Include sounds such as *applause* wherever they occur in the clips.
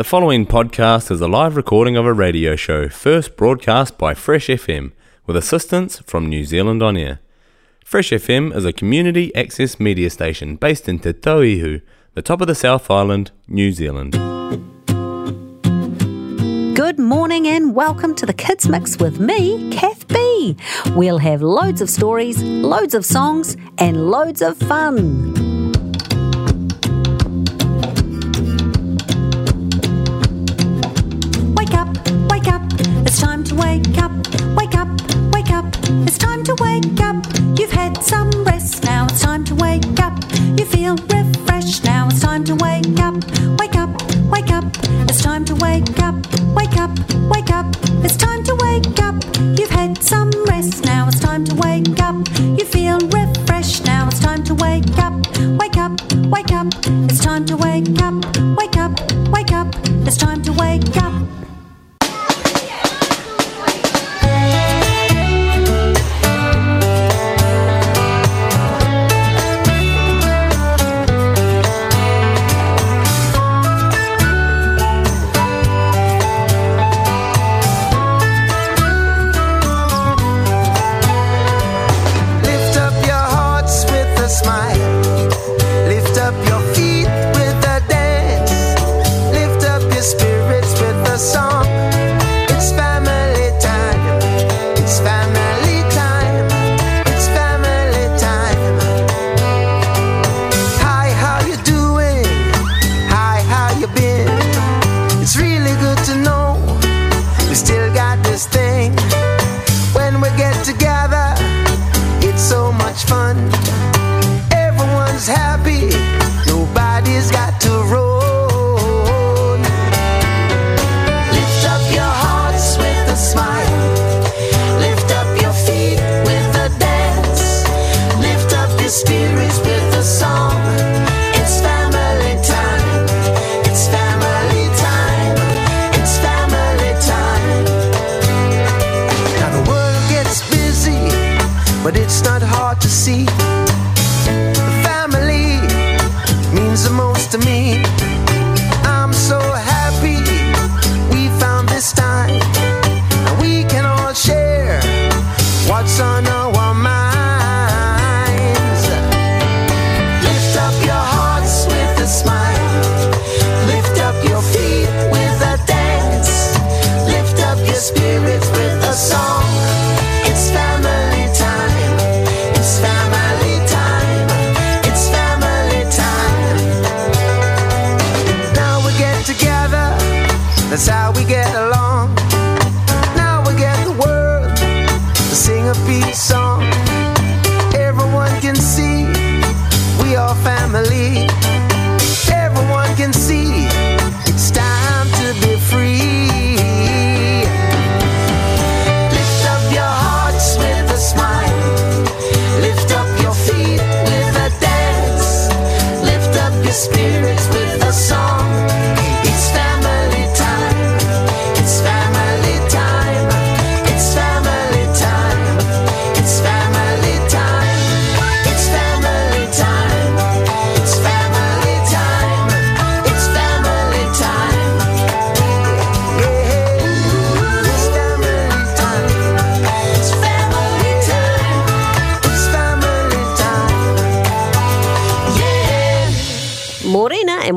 The following podcast is a live recording of a radio show first broadcast by Fresh FM with assistance from New Zealand On Air. Fresh FM is a community access media station based in Te Tauihu, the top of the South Island, New Zealand. Good morning and welcome to the Kids Mix with me, Kath B. We'll have loads of stories, loads of songs, and loads of fun. Wake up, it's time to wake up. Wake up, wake up, it's time to wake up. You've had some rest, now it's time to wake up. You feel refreshed, now it's time to wake up. Wake up, wake up, it's time to wake up. Wake up, wake up, it's time to wake up. You've had some rest, now it's time to wake up. You feel refreshed, now it's time to wake up. Wake up, wake up, it's time to wake up. Wake up, wake up, it's time to wake up.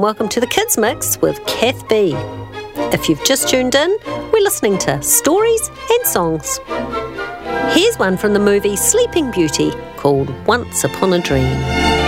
Welcome to the Kids Mix with Kath B. If you've just tuned in, we're listening to stories and songs. Here's one from the movie Sleeping Beauty called Once Upon a Dream.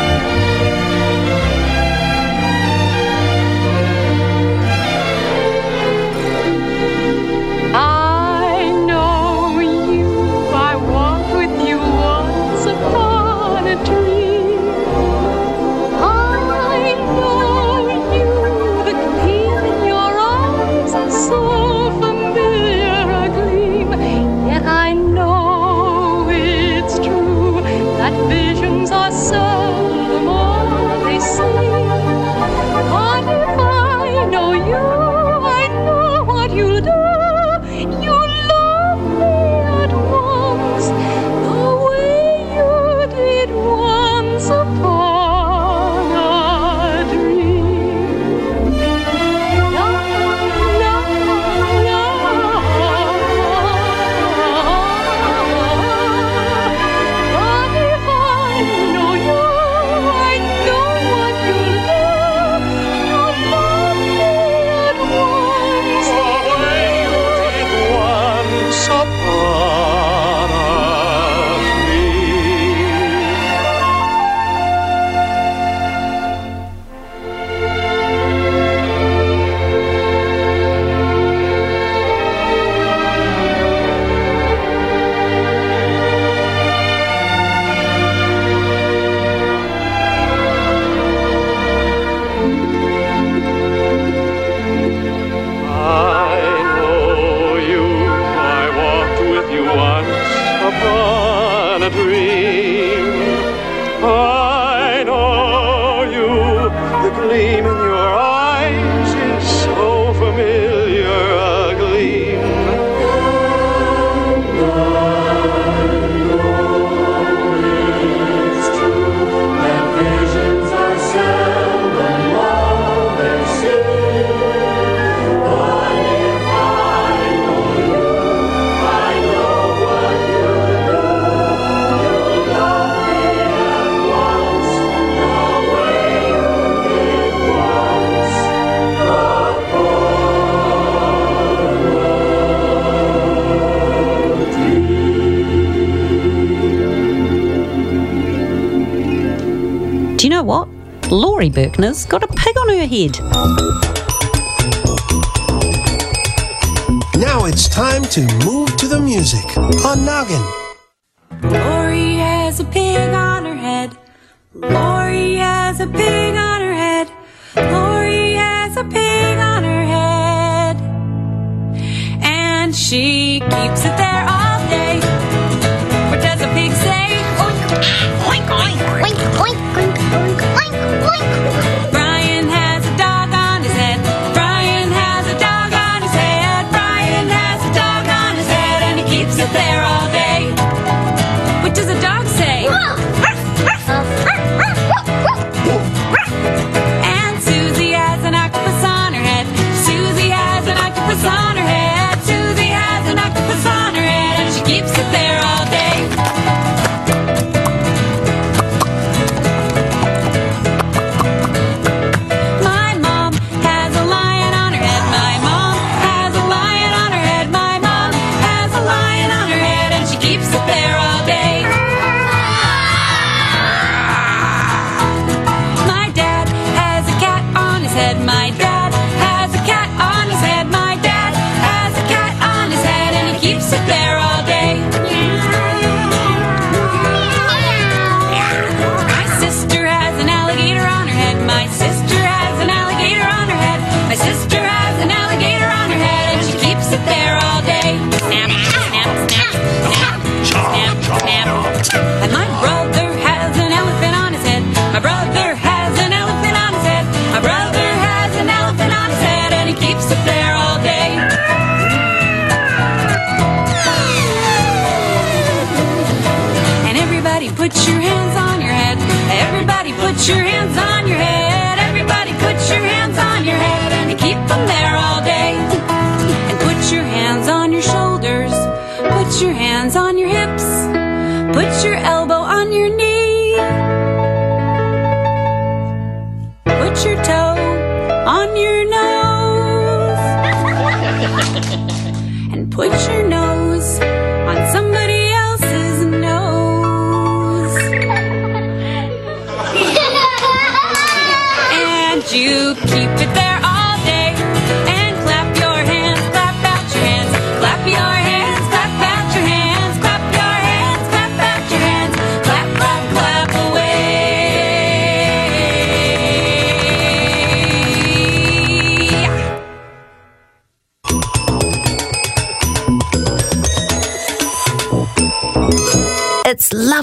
Laurie Berkner's got a pig on her head. Now it's time to move to the music on Noggin. Laurie has a pig on her head. Laurie has a pig on there all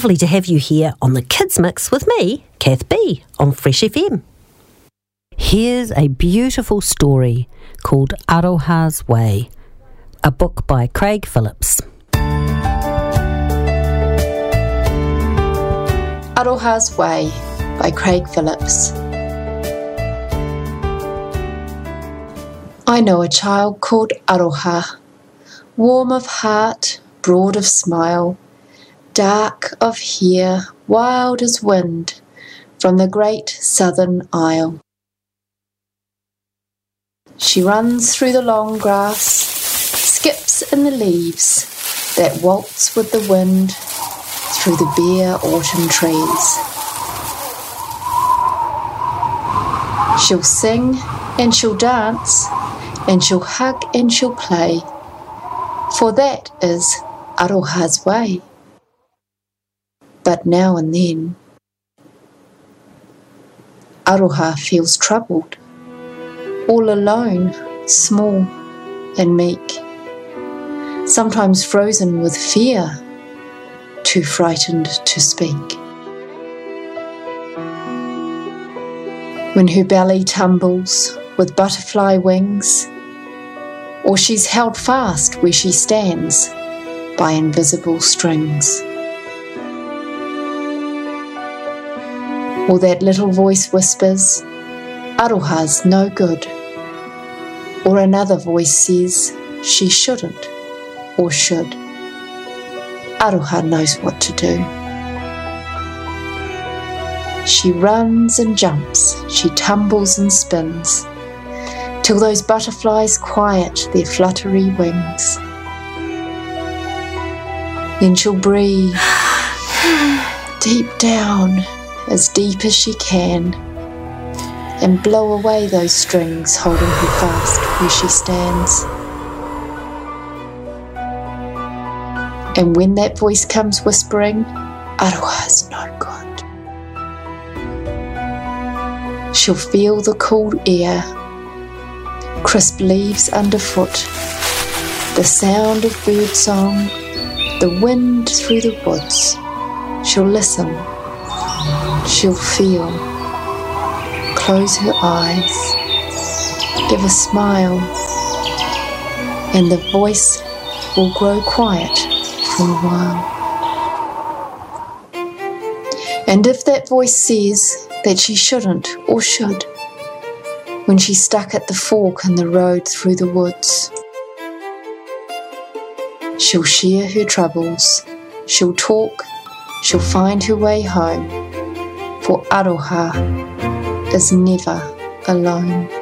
lovely to have you here on the Kids Mix with me, Kath B, on Fresh FM. Here's a beautiful story called Aroha's Way, a book by Craig Phillips. Aroha's Way by Craig Phillips. I know a child called Aroha, warm of heart, broad of smile, dark of hair, wild as wind, from the great southern isle. She runs through the long grass, skips in the leaves that waltz with the wind through the bare autumn trees. She'll sing and she'll dance and she'll hug and she'll play, for that is Aroha's way. But now and then, Aroha feels troubled, all alone, small and meek, sometimes frozen with fear, too frightened to speak. When her belly tumbles with butterfly wings, or she's held fast where she stands by invisible strings. Or that little voice whispers, Aroha's no good. Or another voice says she shouldn't or should. Aroha knows what to do. She runs and jumps, she tumbles and spins, till those butterflies quiet their fluttery wings. Then she'll breathe *sighs* deep down, as deep as she can, and blow away those strings holding her fast where she stands. And when that voice comes whispering, Aroha's no good. She'll feel the cool air, crisp leaves underfoot, the sound of birdsong, the wind through the woods. She'll listen, she'll feel, close her eyes, give a smile, and the voice will grow quiet for a while. And if that voice says that she shouldn't or should, when she's stuck at the fork in the road through the woods, she'll share her troubles, she'll talk, she'll find her way home, for Aroha is never alone.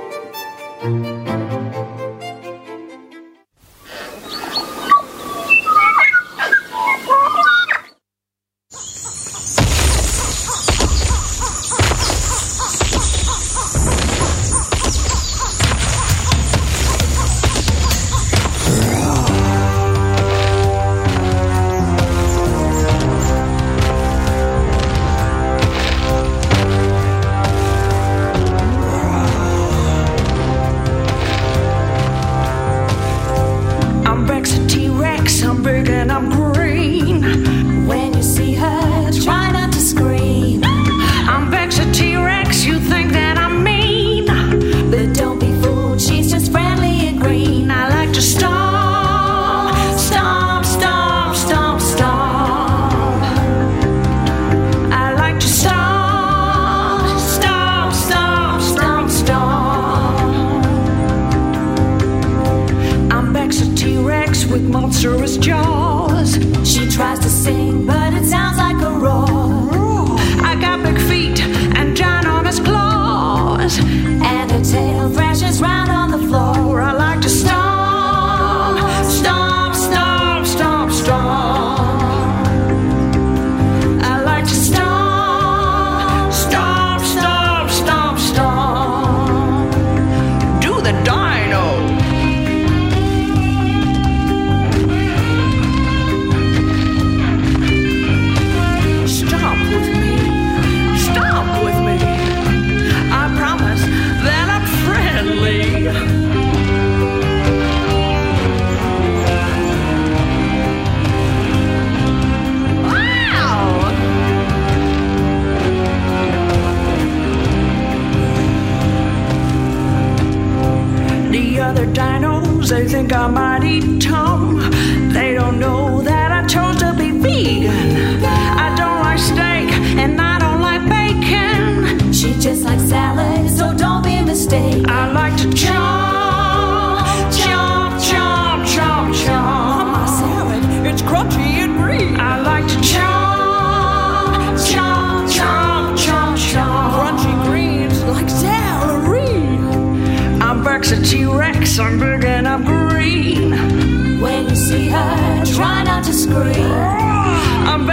Big and I'm green. when you see her, try not to scream. I'm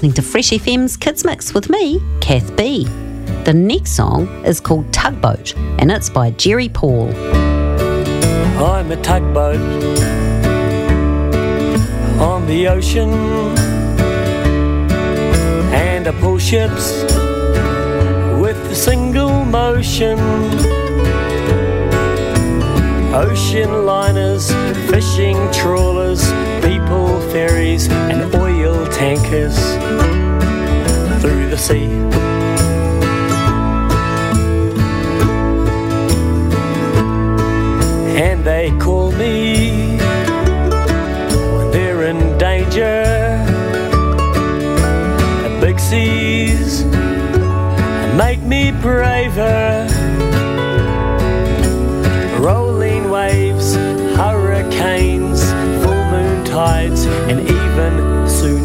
listening to Fresh FM's Kids Mix with me, Kath B. The next song is called Tugboat and it's by Jerry Paul. I'm a tugboat on the ocean, and I pull ships with a single motion. Ocean liners, fishing trawlers, people ferries, and oil tankers. Through the sea. And they call me when they're in danger. The big seas make me braver. Rolling waves, hurricanes, full moon tides, and even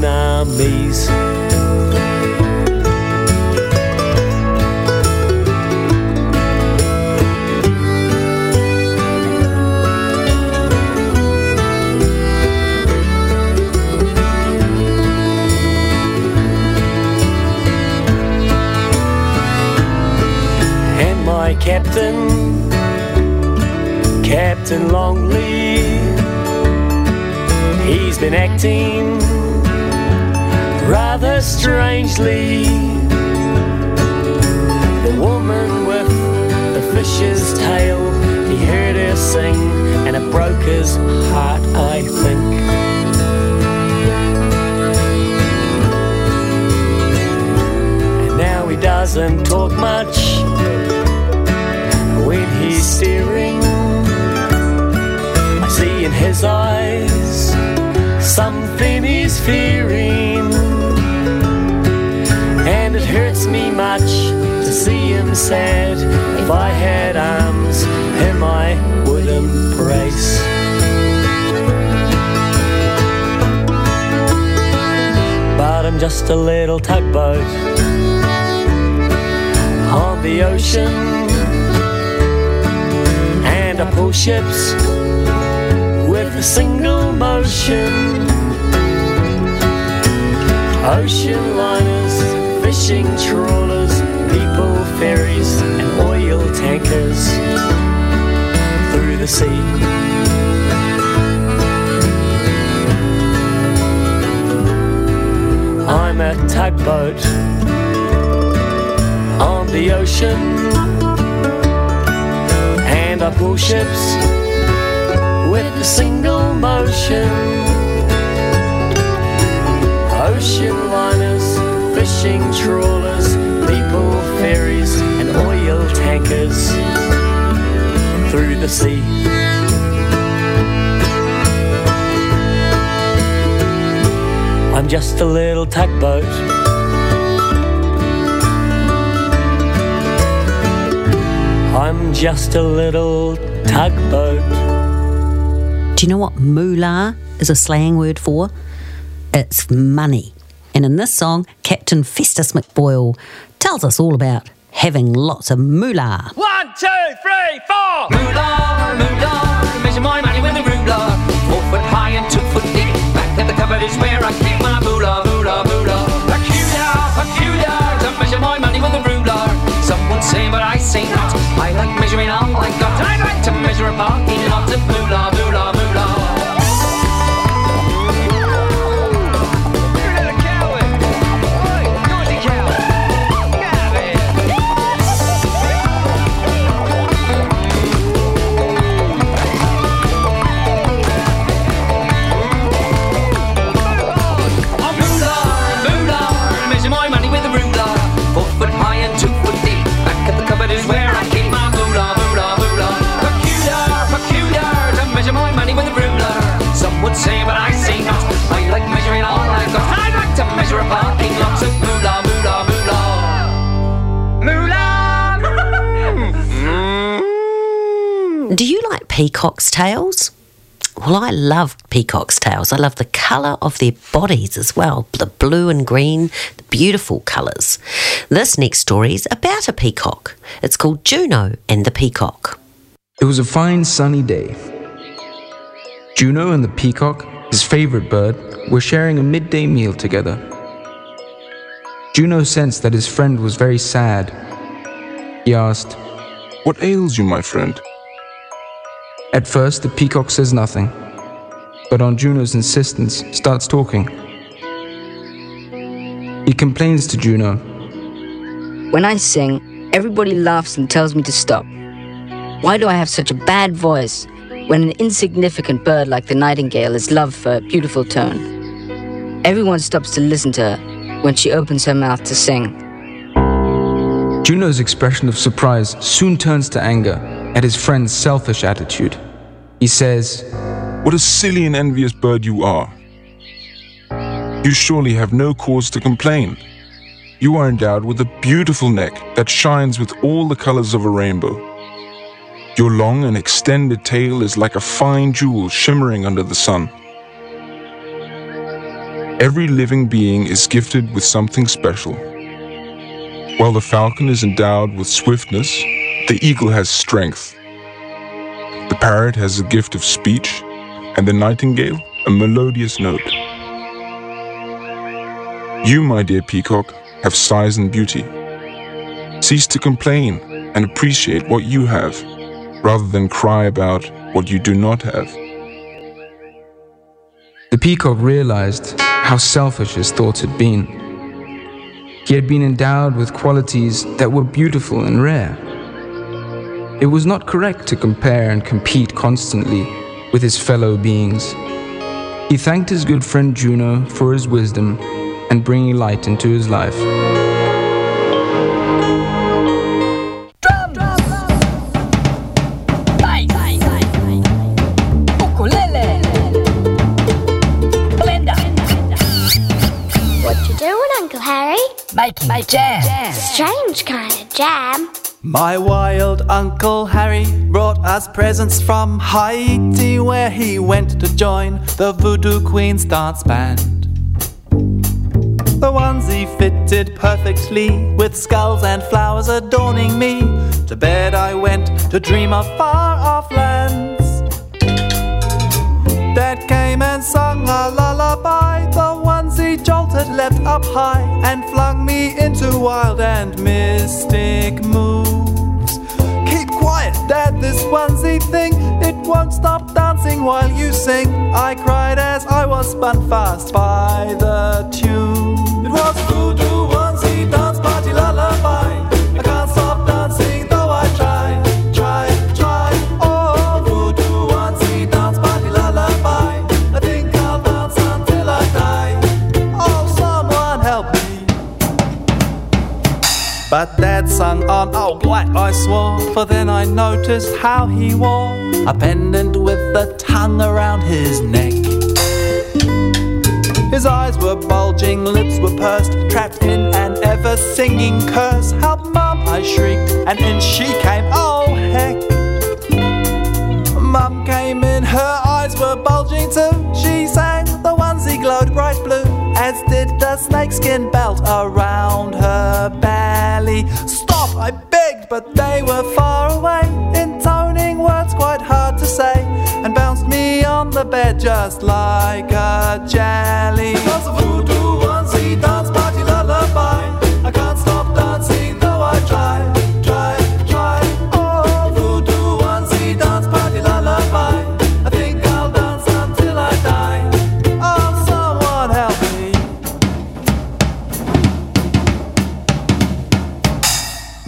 tsunamis. And my captain, Captain Longley, he's been acting rather strangely. The woman with the fish's tail, he heard her sing, and it broke his heart, I think. And now he doesn't talk much when he's staring. I see in his eyes something he's fearing. Me much to see him sad. If I had arms, him I would embrace. But I'm just a little tugboat on the ocean and I pull ships with a single motion. Ocean liners, fishing trawlers, people ferries, and oil tankers through the sea. I'm a tugboat on the ocean and I pull ships with a single motion. Ocean liners, fishing trawlers, people ferries, and oil tankers through the sea. I'm just a little tugboat. I'm just a little tugboat. Do you know what moolah is a slang word for? It's money. And in this song, Captain Festus McBoyle tells us all about having lots of moolah. One, two, three, four. Moolah, moolah, measure my money with a ruler. Four foot high and two foot deep. Back at the cupboard is where I keep my moolah, moolah, moolah. Peculiar, peculiar, to measure my money with a ruler. Some would say, but I say not. I like measuring all I got. I like to measure a parking lot of moolah, moolah, moolah. Peacock's tails? Well, I love peacock's tails. I love the colour of their bodies as well the blue and green, the beautiful colours. This next story is about a peacock. It's called Juno and the Peacock. It was a fine sunny day. Juno and the peacock, his favorite bird, were sharing a midday meal together. Juno sensed that his friend was very sad. He asked, What ails you, my friend? At first, the peacock says nothing, but on Juno's insistence, starts talking. He complains to Juno. When I sing, everybody laughs and tells me to stop. Why do I have such a bad voice when an insignificant bird like the nightingale is loved for a beautiful tone? Everyone stops to listen to her when she opens her mouth to sing. Juno's expression of surprise soon turns to anger at his friend's selfish attitude. He says, What a silly and envious bird you are. You surely have no cause to complain. You are endowed with a beautiful neck that shines with all the colors of a rainbow. Your long and extended tail is like a fine jewel shimmering under the sun. Every living being is gifted with something special. While the falcon is endowed with swiftness, the eagle has strength. The parrot has a gift of speech, and the nightingale a melodious note. You, my dear peacock, have size and beauty. Cease to complain and appreciate what you have, rather than cry about what you do not have. The peacock realized how selfish his thoughts had been. He had been endowed with qualities that were beautiful and rare. It was not correct to compare and compete constantly with his fellow beings. He thanked his good friend Juno for his wisdom and bringing light into his life. Ukulele. Blender. What you doing, Uncle Harry? Making jam. Strange kind of jam. My wild Uncle Harry brought us presents from Haiti, where he went to join the Voodoo Queen's dance band. The onesie fitted perfectly, with skulls and flowers adorning me. To bed I went to dream of far off lands. Dad came and sung a up high and flung me into wild and mystic moves. Keep quiet, Dad, this onesie thing. It won't stop dancing while you sing. I cried as I was spun fast by the tune. It was voodoo onesie dance party lullaby. But Dad sung on all black, I swore. For then I noticed how he wore a pendant with the tongue around his neck. His eyes were bulging, lips were pursed, trapped in an ever singing curse. Help, Mum, I shrieked, and in she came, oh heck. Mum came in, her eyes were bulging too. She sang, the onesie glowed bright blue, as did the snakeskin belt around her belly. Stop, I begged, but they were far away, intoning words quite hard to say, and bounced me on the bed just like a jelly. Voodoo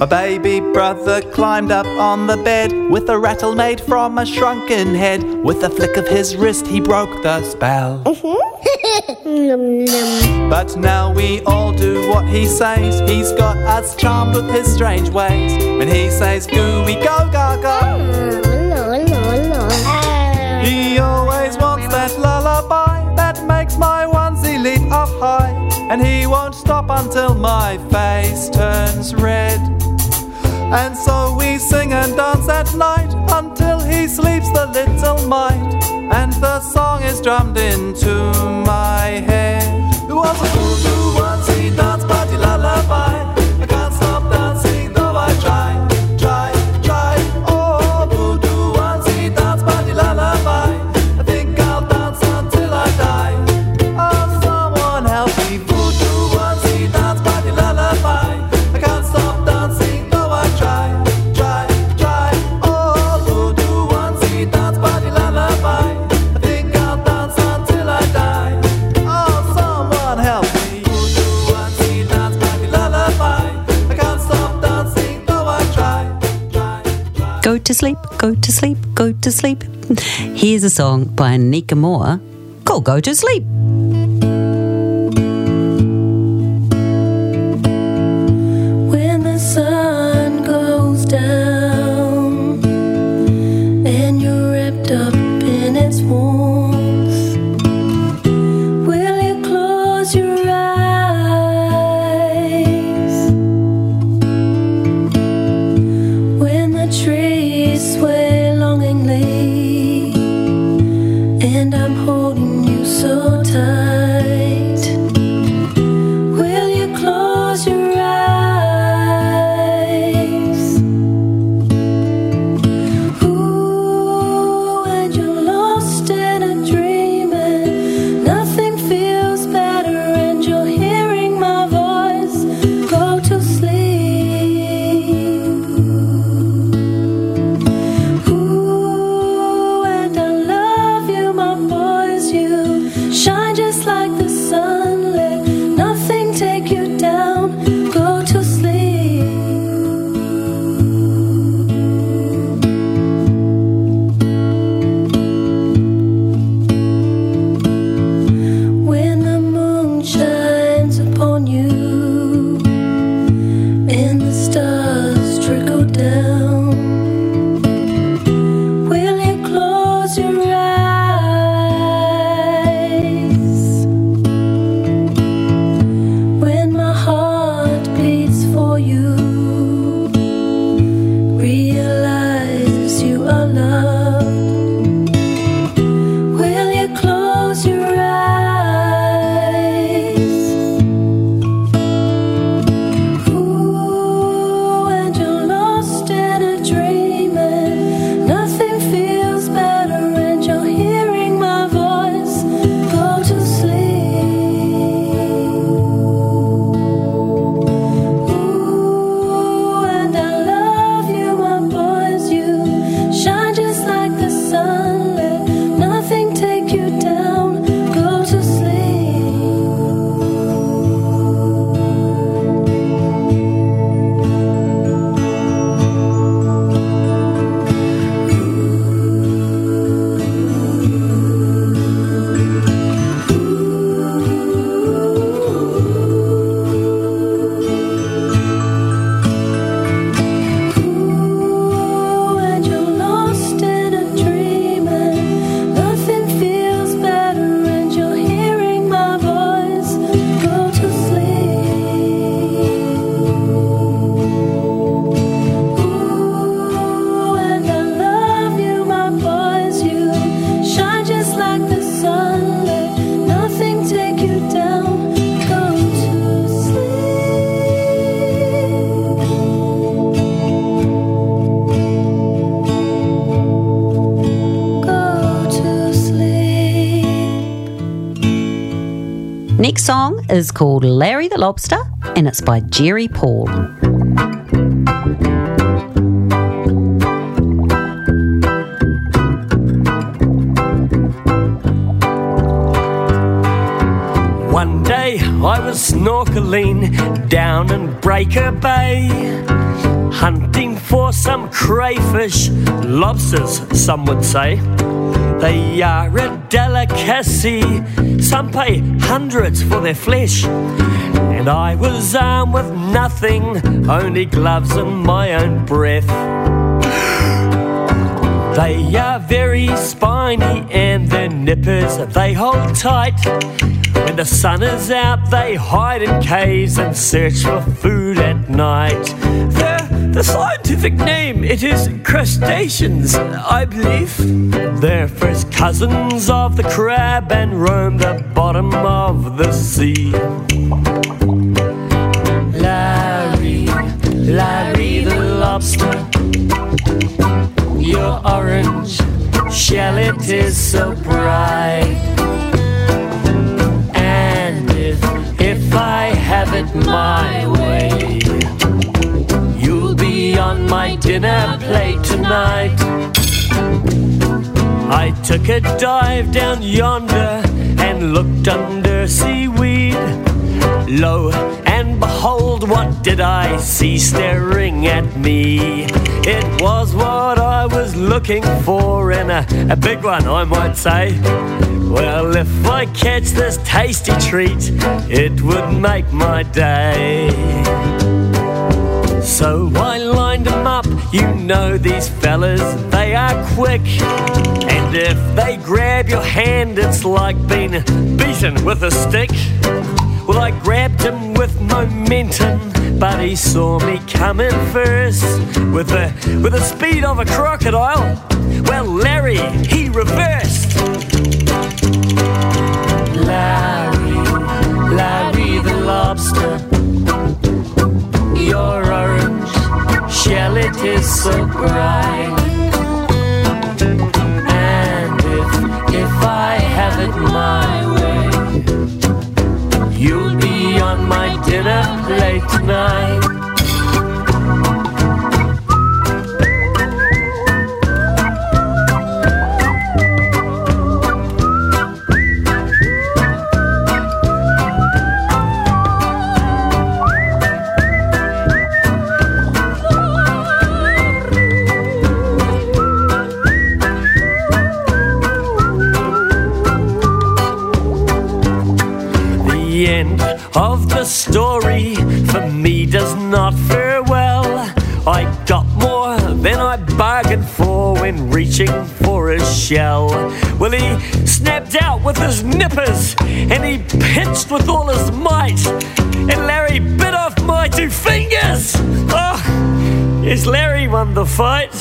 baby brother climbed up on the bed with a rattle made from a shrunken head. With a flick of his wrist, he broke the spell. Num. Mm-hmm. *laughs* But now we all do what he says. He's got us charmed with his strange ways. When he says gooey go gaga, he always wants that lullaby that makes my onesie leap up high. And he won't stop until my face turns red. And so we sing and dance at night until he sleeps the little mite. And the song is drummed into my head. It was a voodoo onesie dance party lullaby. Here's a song by Nika Moore called Go to Sleep. Song is called Larry the Lobster and it's by Jerry Paul. One day I was snorkeling down in Breaker Bay, hunting for some crayfish, lobsters, some would say. They are a delicacy, some pay hundreds for their flesh. And I was armed with nothing, only gloves and my own breath. They are very spiny and their nippers they hold tight. When the sun is out, they hide in caves and search for food at night. The, the scientific name, it is crustaceans, I believe. They're first cousins of the crab and roam the bottom of the sea. Larry, Larry the lobster, your orange shell, it is so bright. And if, if I have it my way, on my dinner plate tonight. I took a dive down yonder and looked under seaweed. Lo and behold, what did I see staring at me? It was what I was looking for, and a, a big one, I might say. Well, if I catch this tasty treat, it would make my day. So I you know these fellas, they are quick. And if they grab your hand, it's like being beaten with a stick. Well, I grabbed him with momentum, but he saw me coming first with the with the speed of a crocodile. Well, Larry, he reversed. Larry, Larry the lobster, your orange shell it is so bright. And if if I have it my way, you'll be on my dinner plate tonight. Story for me does not fare well. I got more than I bargained for when reaching for a shell. Well, he snapped out with his nippers and he pinched with all his might. And Larry bit off my two fingers. Oh, yes, Larry won the fight.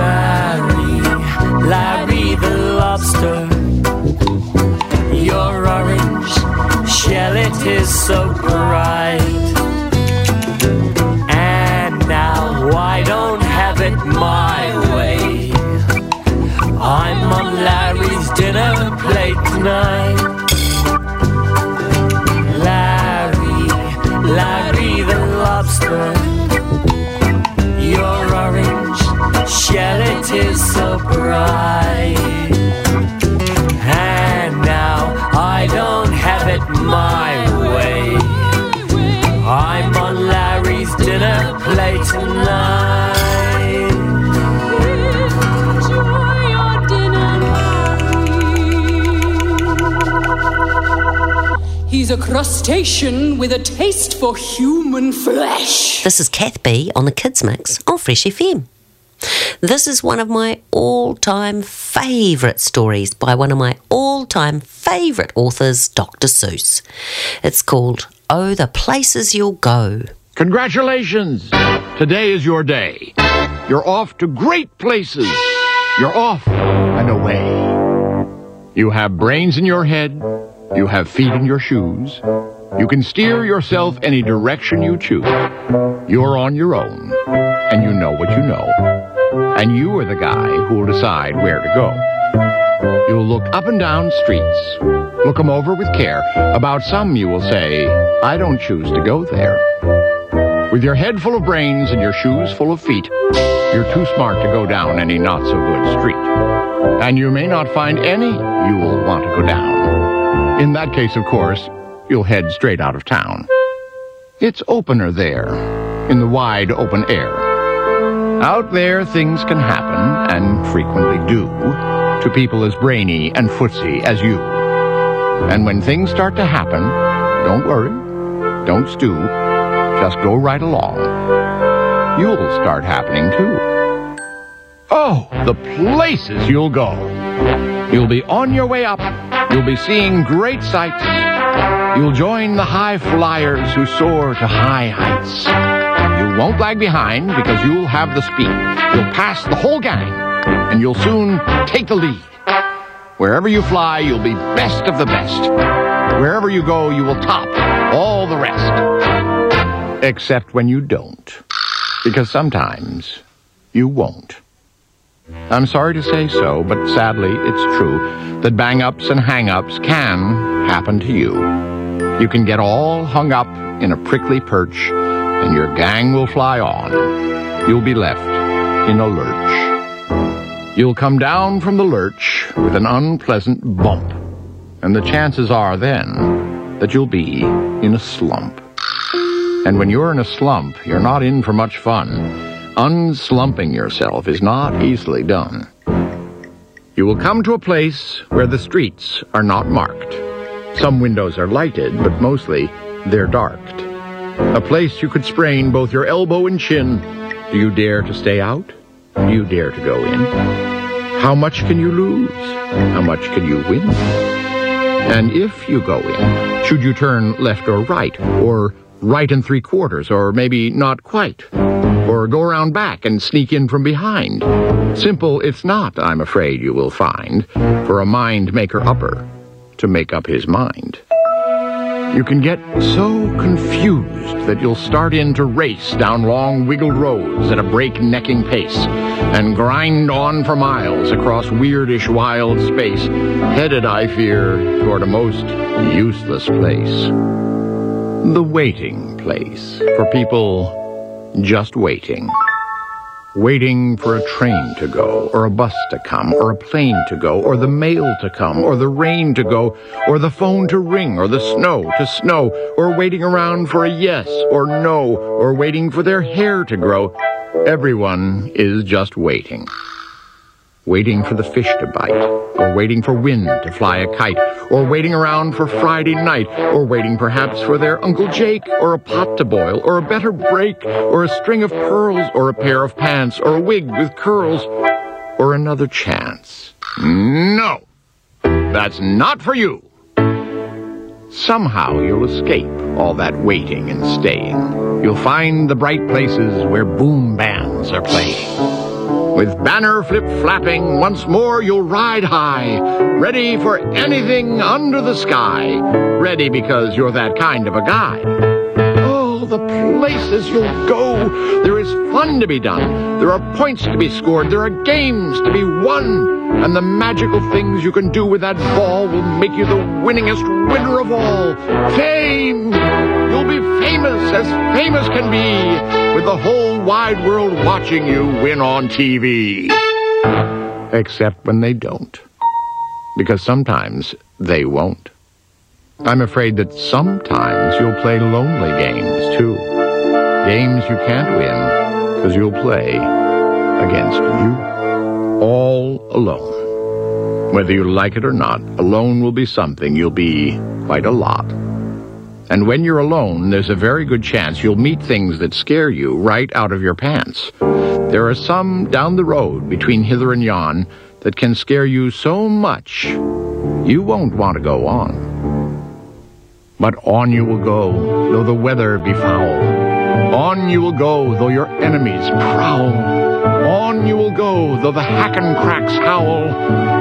Larry, Larry the lobster, so bright. And now I don't have it my way. I'm on Larry's dinner plate tonight. He's a crustacean with a taste for human flesh. This is Kath B on the Kids Mix on Fresh FM. This is one of my all time favourite stories by one of my all time favourite authors, Dr. Seuss. It's called Oh, the Places You'll Go. Congratulations! Today is your day. You're off to great places. You're off and away. You have brains in your head. You have feet in your shoes. You can steer yourself any direction you choose. You're on your own, and you know what you know. And you are the guy who will decide where to go. You'll look up and down streets. Look 'em over with care. About some you will say, I don't choose to go there. With your head full of brains and your shoes full of feet, you're too smart to go down any not so good street. And you may not find any you will want to go down. In that case, of course, you'll head straight out of town. It's opener there, in the wide open air. Out there, things can happen, and frequently do, to people as brainy and footsy as you. And when things start to happen, don't worry, don't stew, just go right along. You'll start happening too. Oh, the places you'll go! You'll be on your way up. You'll be seeing great sights. You'll join the high flyers who soar to high heights. You won't lag behind because you'll have the speed. You'll pass the whole gang, and you'll soon take the lead. Wherever you fly, you'll be best of the best. Wherever you go, you will top all the rest. Except when you don't. Because sometimes you won't. I'm sorry to say so, but sadly it's true that bang ups and hang ups can happen to you. You can get all hung up in a prickly perch, and your gang will fly on. You'll be left in a lurch. You'll come down from the lurch with an unpleasant bump, and the chances are then that you'll be in a slump. And when you're in a slump, you're not in for much fun. Unslumping yourself is not easily done. You will come to a place where the streets are not marked. Some windows are lighted, but mostly they're darked. A place you could sprain both your elbow and chin. Do you dare to stay out? Do you dare to go in? How much can you lose? How much can you win? And if you go in, should you turn left or right, or right and three quarters, or maybe not quite? Or go around back and sneak in from behind? Simple it's not, I'm afraid you will find, for a mind maker upper to make up his mind. You can get so confused that you'll start in to race down long wiggled roads at a break-necking pace and grind on for miles across weirdish wild space, headed, I fear, toward a most useless place. The waiting place for people just waiting. Waiting for a train to go, or a bus to come, or a plane to go, or the mail to come, or the rain to go, or the phone to ring, or the snow to snow, or waiting around for a yes or no, or waiting for their hair to grow. Everyone is just waiting. Waiting for the fish to bite, or waiting for wind to fly a kite, or waiting around for Friday night, or waiting perhaps for their Uncle Jake, or a pot to boil, or a better break, or a string of pearls, or a pair of pants, or a wig with curls, or another chance. No! That's not for you! Somehow you'll escape all that waiting and staying. You'll find the bright places where boom bands are playing. With banner flip flapping, once more you'll ride high, ready for anything under the sky. Ready because you're that kind of a guy. Oh, the places you'll go! There is fun to be done. There are points to be scored. There are games to be won. And the magical things you can do with that ball will make you the winningest winner of all. Fame! Famous as famous can be, with the whole wide world watching you win on TV. Except when they don't. Because sometimes they won't. I'm afraid that sometimes you'll play lonely games, too. Games you can't win because you'll play against you. All alone. Whether you like it or not, alone will be something you'll be quite a lot. And when you're alone, there's a very good chance you'll meet things that scare you right out of your pants. There are some down the road between hither and yon that can scare you so much you won't want to go on. But on you will go, though the weather be foul. On you will go, though your enemies prowl. On you will go, though the Hakken-Kraks howl.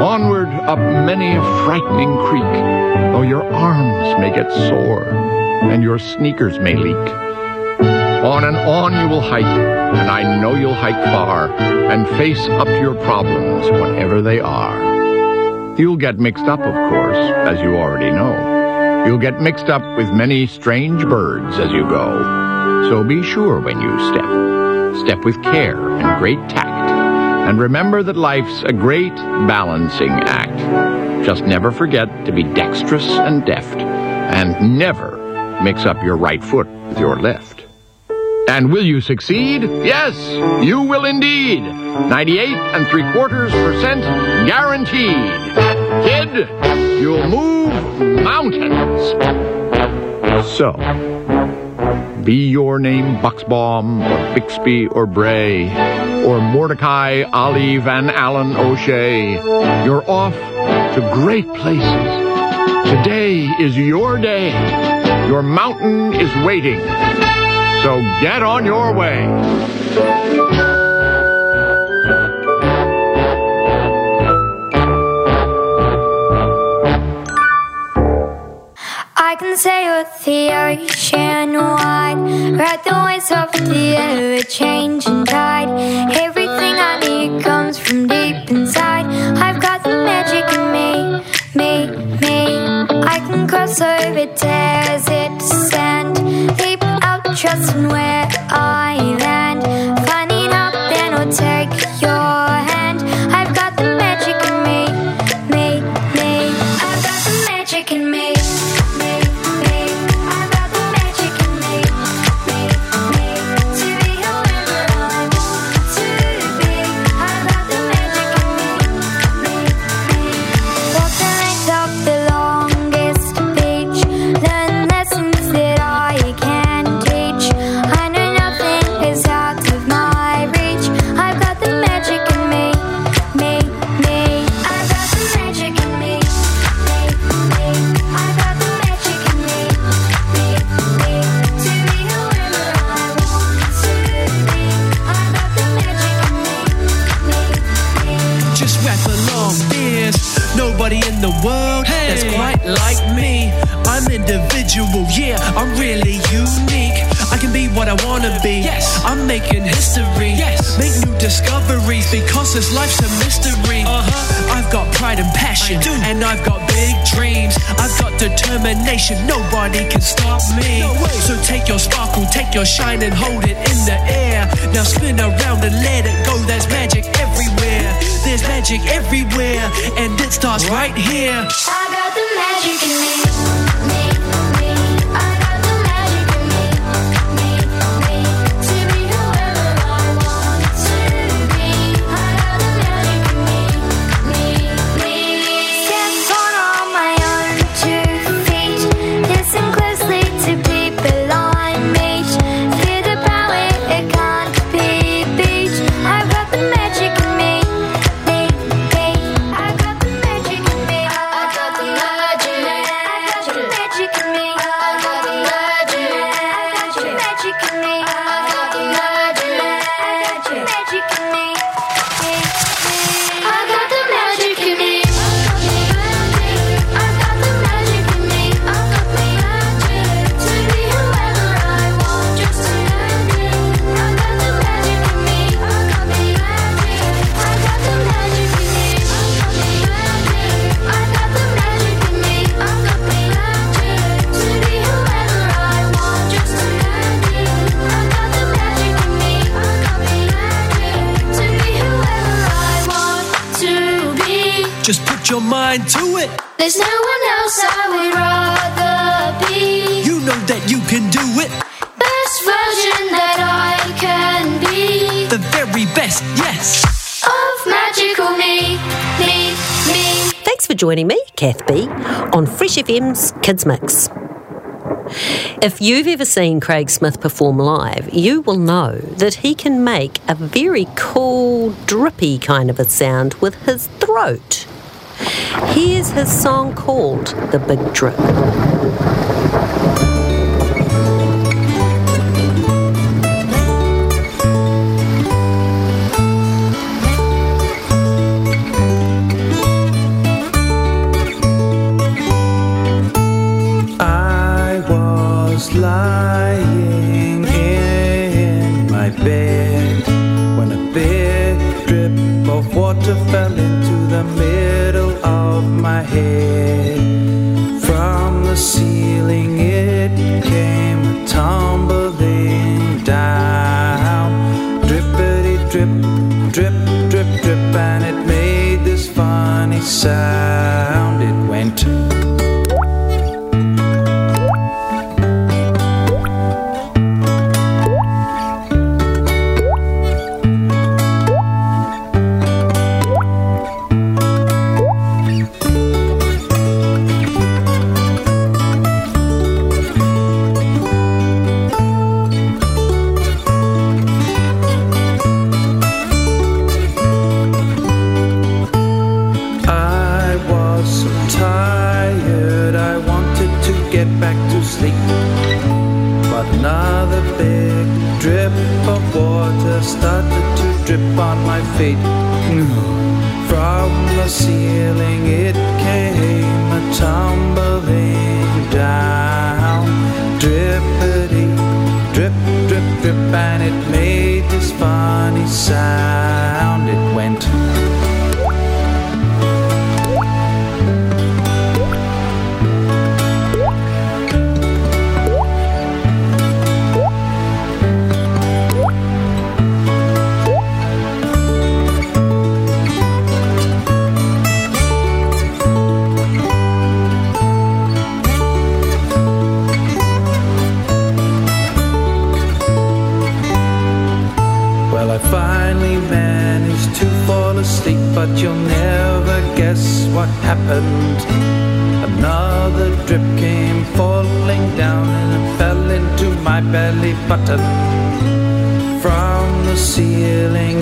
Onward up many a frightening creek, though your arms may get sore and your sneakers may leak. On and on you will hike, and I know you'll hike far, and face up to your problems, whatever they are. You'll get mixed up, of course, as you already know. You'll get mixed up with many strange birds as you go. So be sure when you step. Step with care and great tact. And remember that life's a great balancing act. Just never forget to be dexterous and deft, and never Mix up your right foot with your left. And will you succeed? Yes, you will indeed. 98 and three quarters percent guaranteed. Kid, you'll move mountains. So, be your name Buxbaum or Bixby or Bray or Mordecai, Ali, Van Allen, O'Shea, you're off to great places. Today is your day. Your mountain is waiting. So get on your way. I can sail with the ocean wide, ride the waves of the ever changing. and hold joining me, Kath B, on Fresh FM's Kids Mix. If you've ever seen Craig Smith perform live, you will know that he can make a very cool, drippy kind of a sound with his throat. Here's his song called The Big Drip. happened. Another drip came falling down and it fell into my belly button. From the ceiling,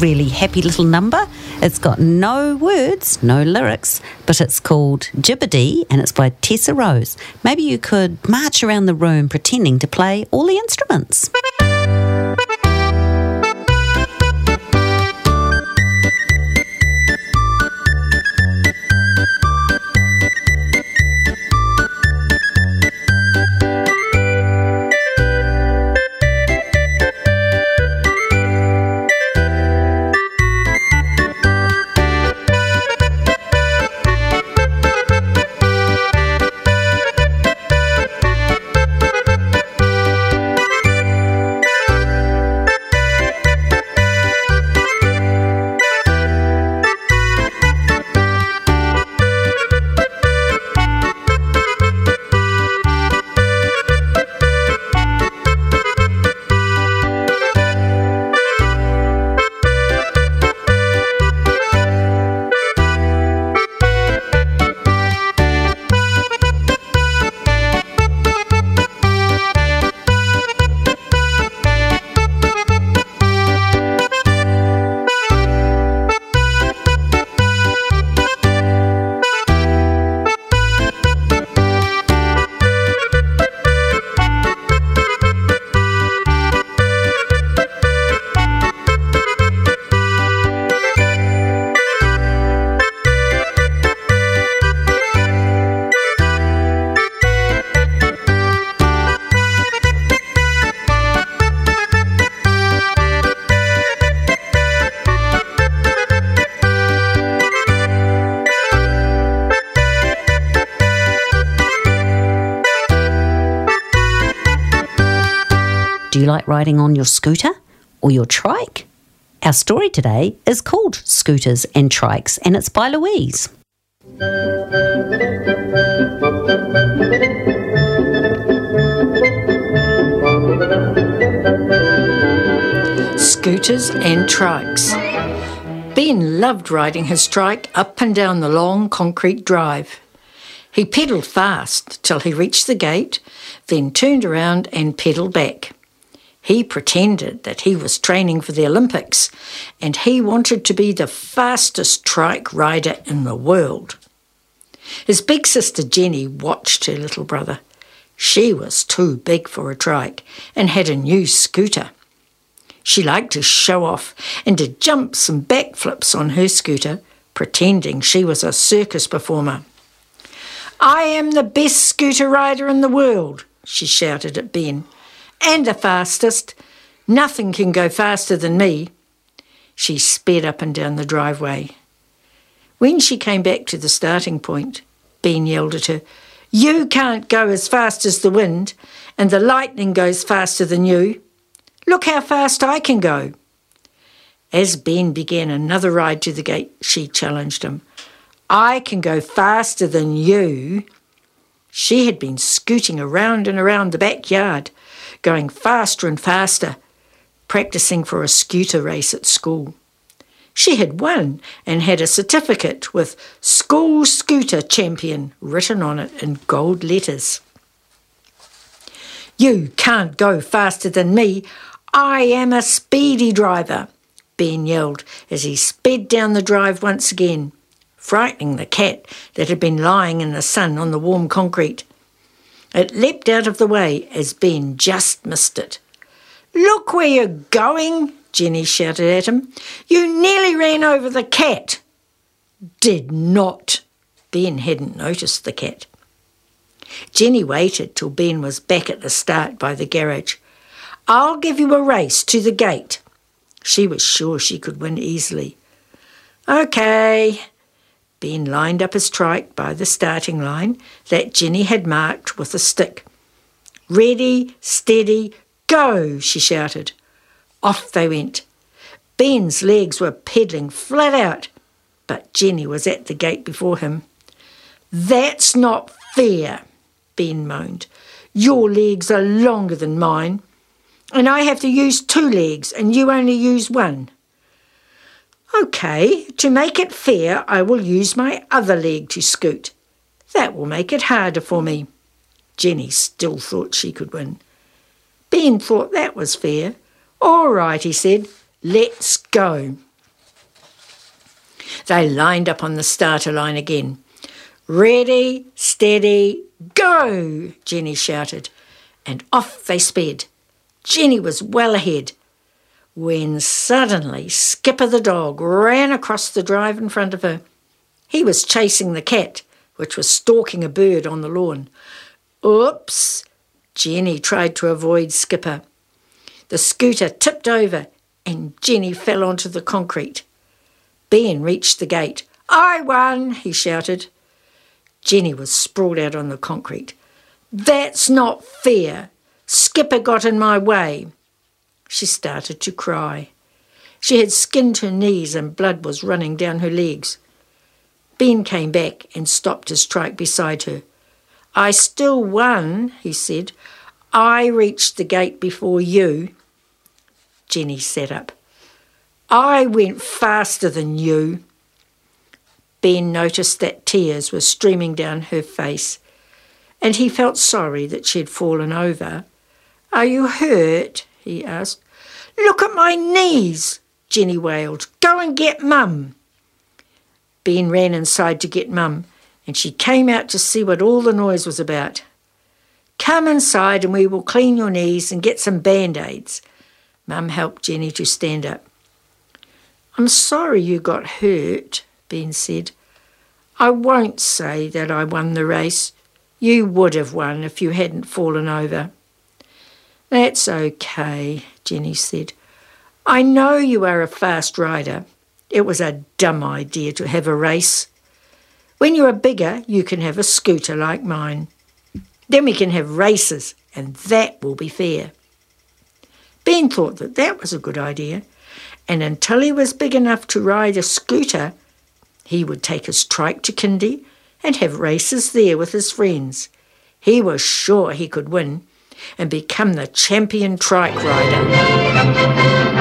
really happy little number. It's got no words, no lyrics, but it's called Jibbity and it's by Tessa Rose. Maybe you could march around the room pretending to play all the instruments. Riding on your scooter or your trike? Our story today is called Scooters and Trikes and it's by Louise. Scooters and trikes. Ben loved riding his trike up and down the long concrete drive. He pedalled fast till he reached the gate, then turned around and pedalled back. He pretended that he was training for the Olympics and he wanted to be the fastest trike rider in the world. His big sister Jenny watched her little brother. She was too big for a trike and had a new scooter. She liked to show off and to jumps and backflips on her scooter, pretending she was a circus performer. I am the best scooter rider in the world, she shouted at Ben, and the fastest. Nothing can go faster than me. She sped up and down the driveway. When she came back to the starting point, Ben yelled at her, You can't go as fast as the wind, and the lightning goes faster than you. Look how fast I can go. As Ben began another ride to the gate, she challenged him. I can go faster than you. She had been scooting around and around the backyard, going faster and faster, practicing for a scooter race at school. She had won and had a certificate with School Scooter Champion written on it in gold letters. You can't go faster than me. I am a speedy driver, Ben yelled as he sped down the drive once again, frightening the cat that had been lying in the sun on the warm concrete. It leapt out of the way as Ben just missed it. Look where you're going, Jenny shouted at him. You nearly ran over the cat. Did not. Ben hadn't noticed the cat. Jenny waited till Ben was back at the start by the garage. I'll give you a race to the gate. She was sure she could win easily. OK. Ben lined up his trike by the starting line that Jenny had marked with a stick. Ready, steady, go, she shouted. Off they went. Ben's legs were pedalling flat out, but Jenny was at the gate before him. That's not fair, Ben moaned. Your legs are longer than mine, and I have to use two legs, and you only use one. OK, to make it fair, I will use my other leg to scoot. That will make it harder for me. Jenny still thought she could win. Ben thought that was fair. All right, he said, let's go. They lined up on the starter line again. Ready, steady, go, Jenny shouted, and off they sped. Jenny was well ahead when suddenly Skipper the dog ran across the drive in front of her. He was chasing the cat, which was stalking a bird on the lawn. Oops! Jenny tried to avoid Skipper. The scooter tipped over and Jenny fell onto the concrete. Ben reached the gate. I won, he shouted. Jenny was sprawled out on the concrete. That's not fair. Skipper got in my way. She started to cry. She had skinned her knees and blood was running down her legs. Ben came back and stopped his trike beside her. I still won, he said. I reached the gate before you. Jenny sat up. I went faster than you. Ben noticed that tears were streaming down her face, and he felt sorry that she had fallen over. Are you hurt? He asked. Look at my knees, Jenny wailed. Go and get Mum. Ben ran inside to get Mum, and she came out to see what all the noise was about. Come inside and we will clean your knees and get some band aids. Mum helped Jenny to stand up. I'm sorry you got hurt, Ben said. I won't say that I won the race. You would have won if you hadn't fallen over. That's okay, Jenny said. I know you are a fast rider. It was a dumb idea to have a race. When you are bigger, you can have a scooter like mine. Then we can have races, and that will be fair. Ben thought that that was a good idea, and until he was big enough to ride a scooter, he would take his trike to Kindy and have races there with his friends. He was sure he could win, and become the champion trike rider.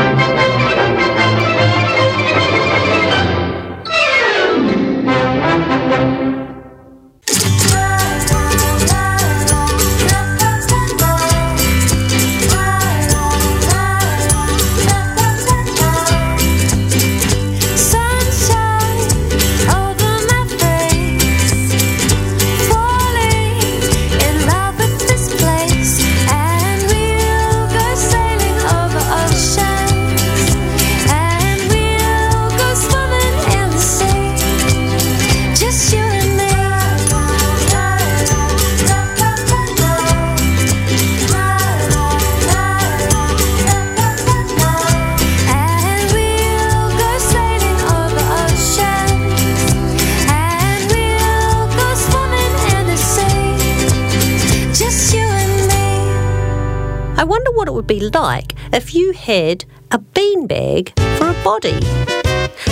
head a beanbag for a body?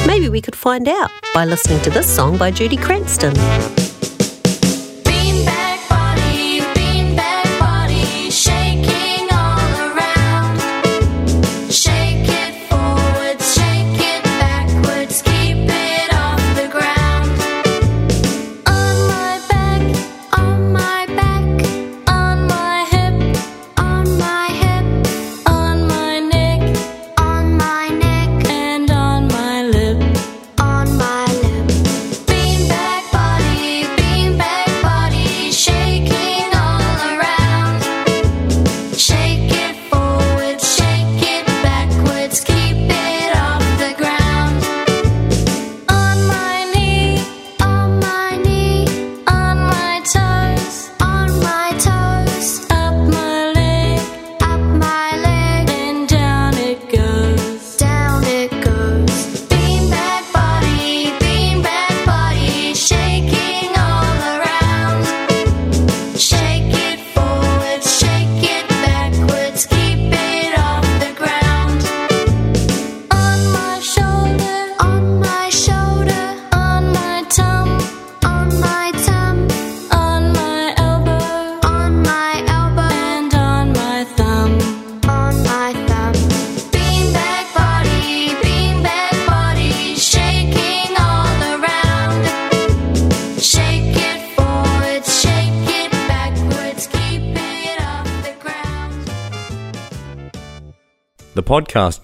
Maybe we could find out by listening to this song by Judy Cranston.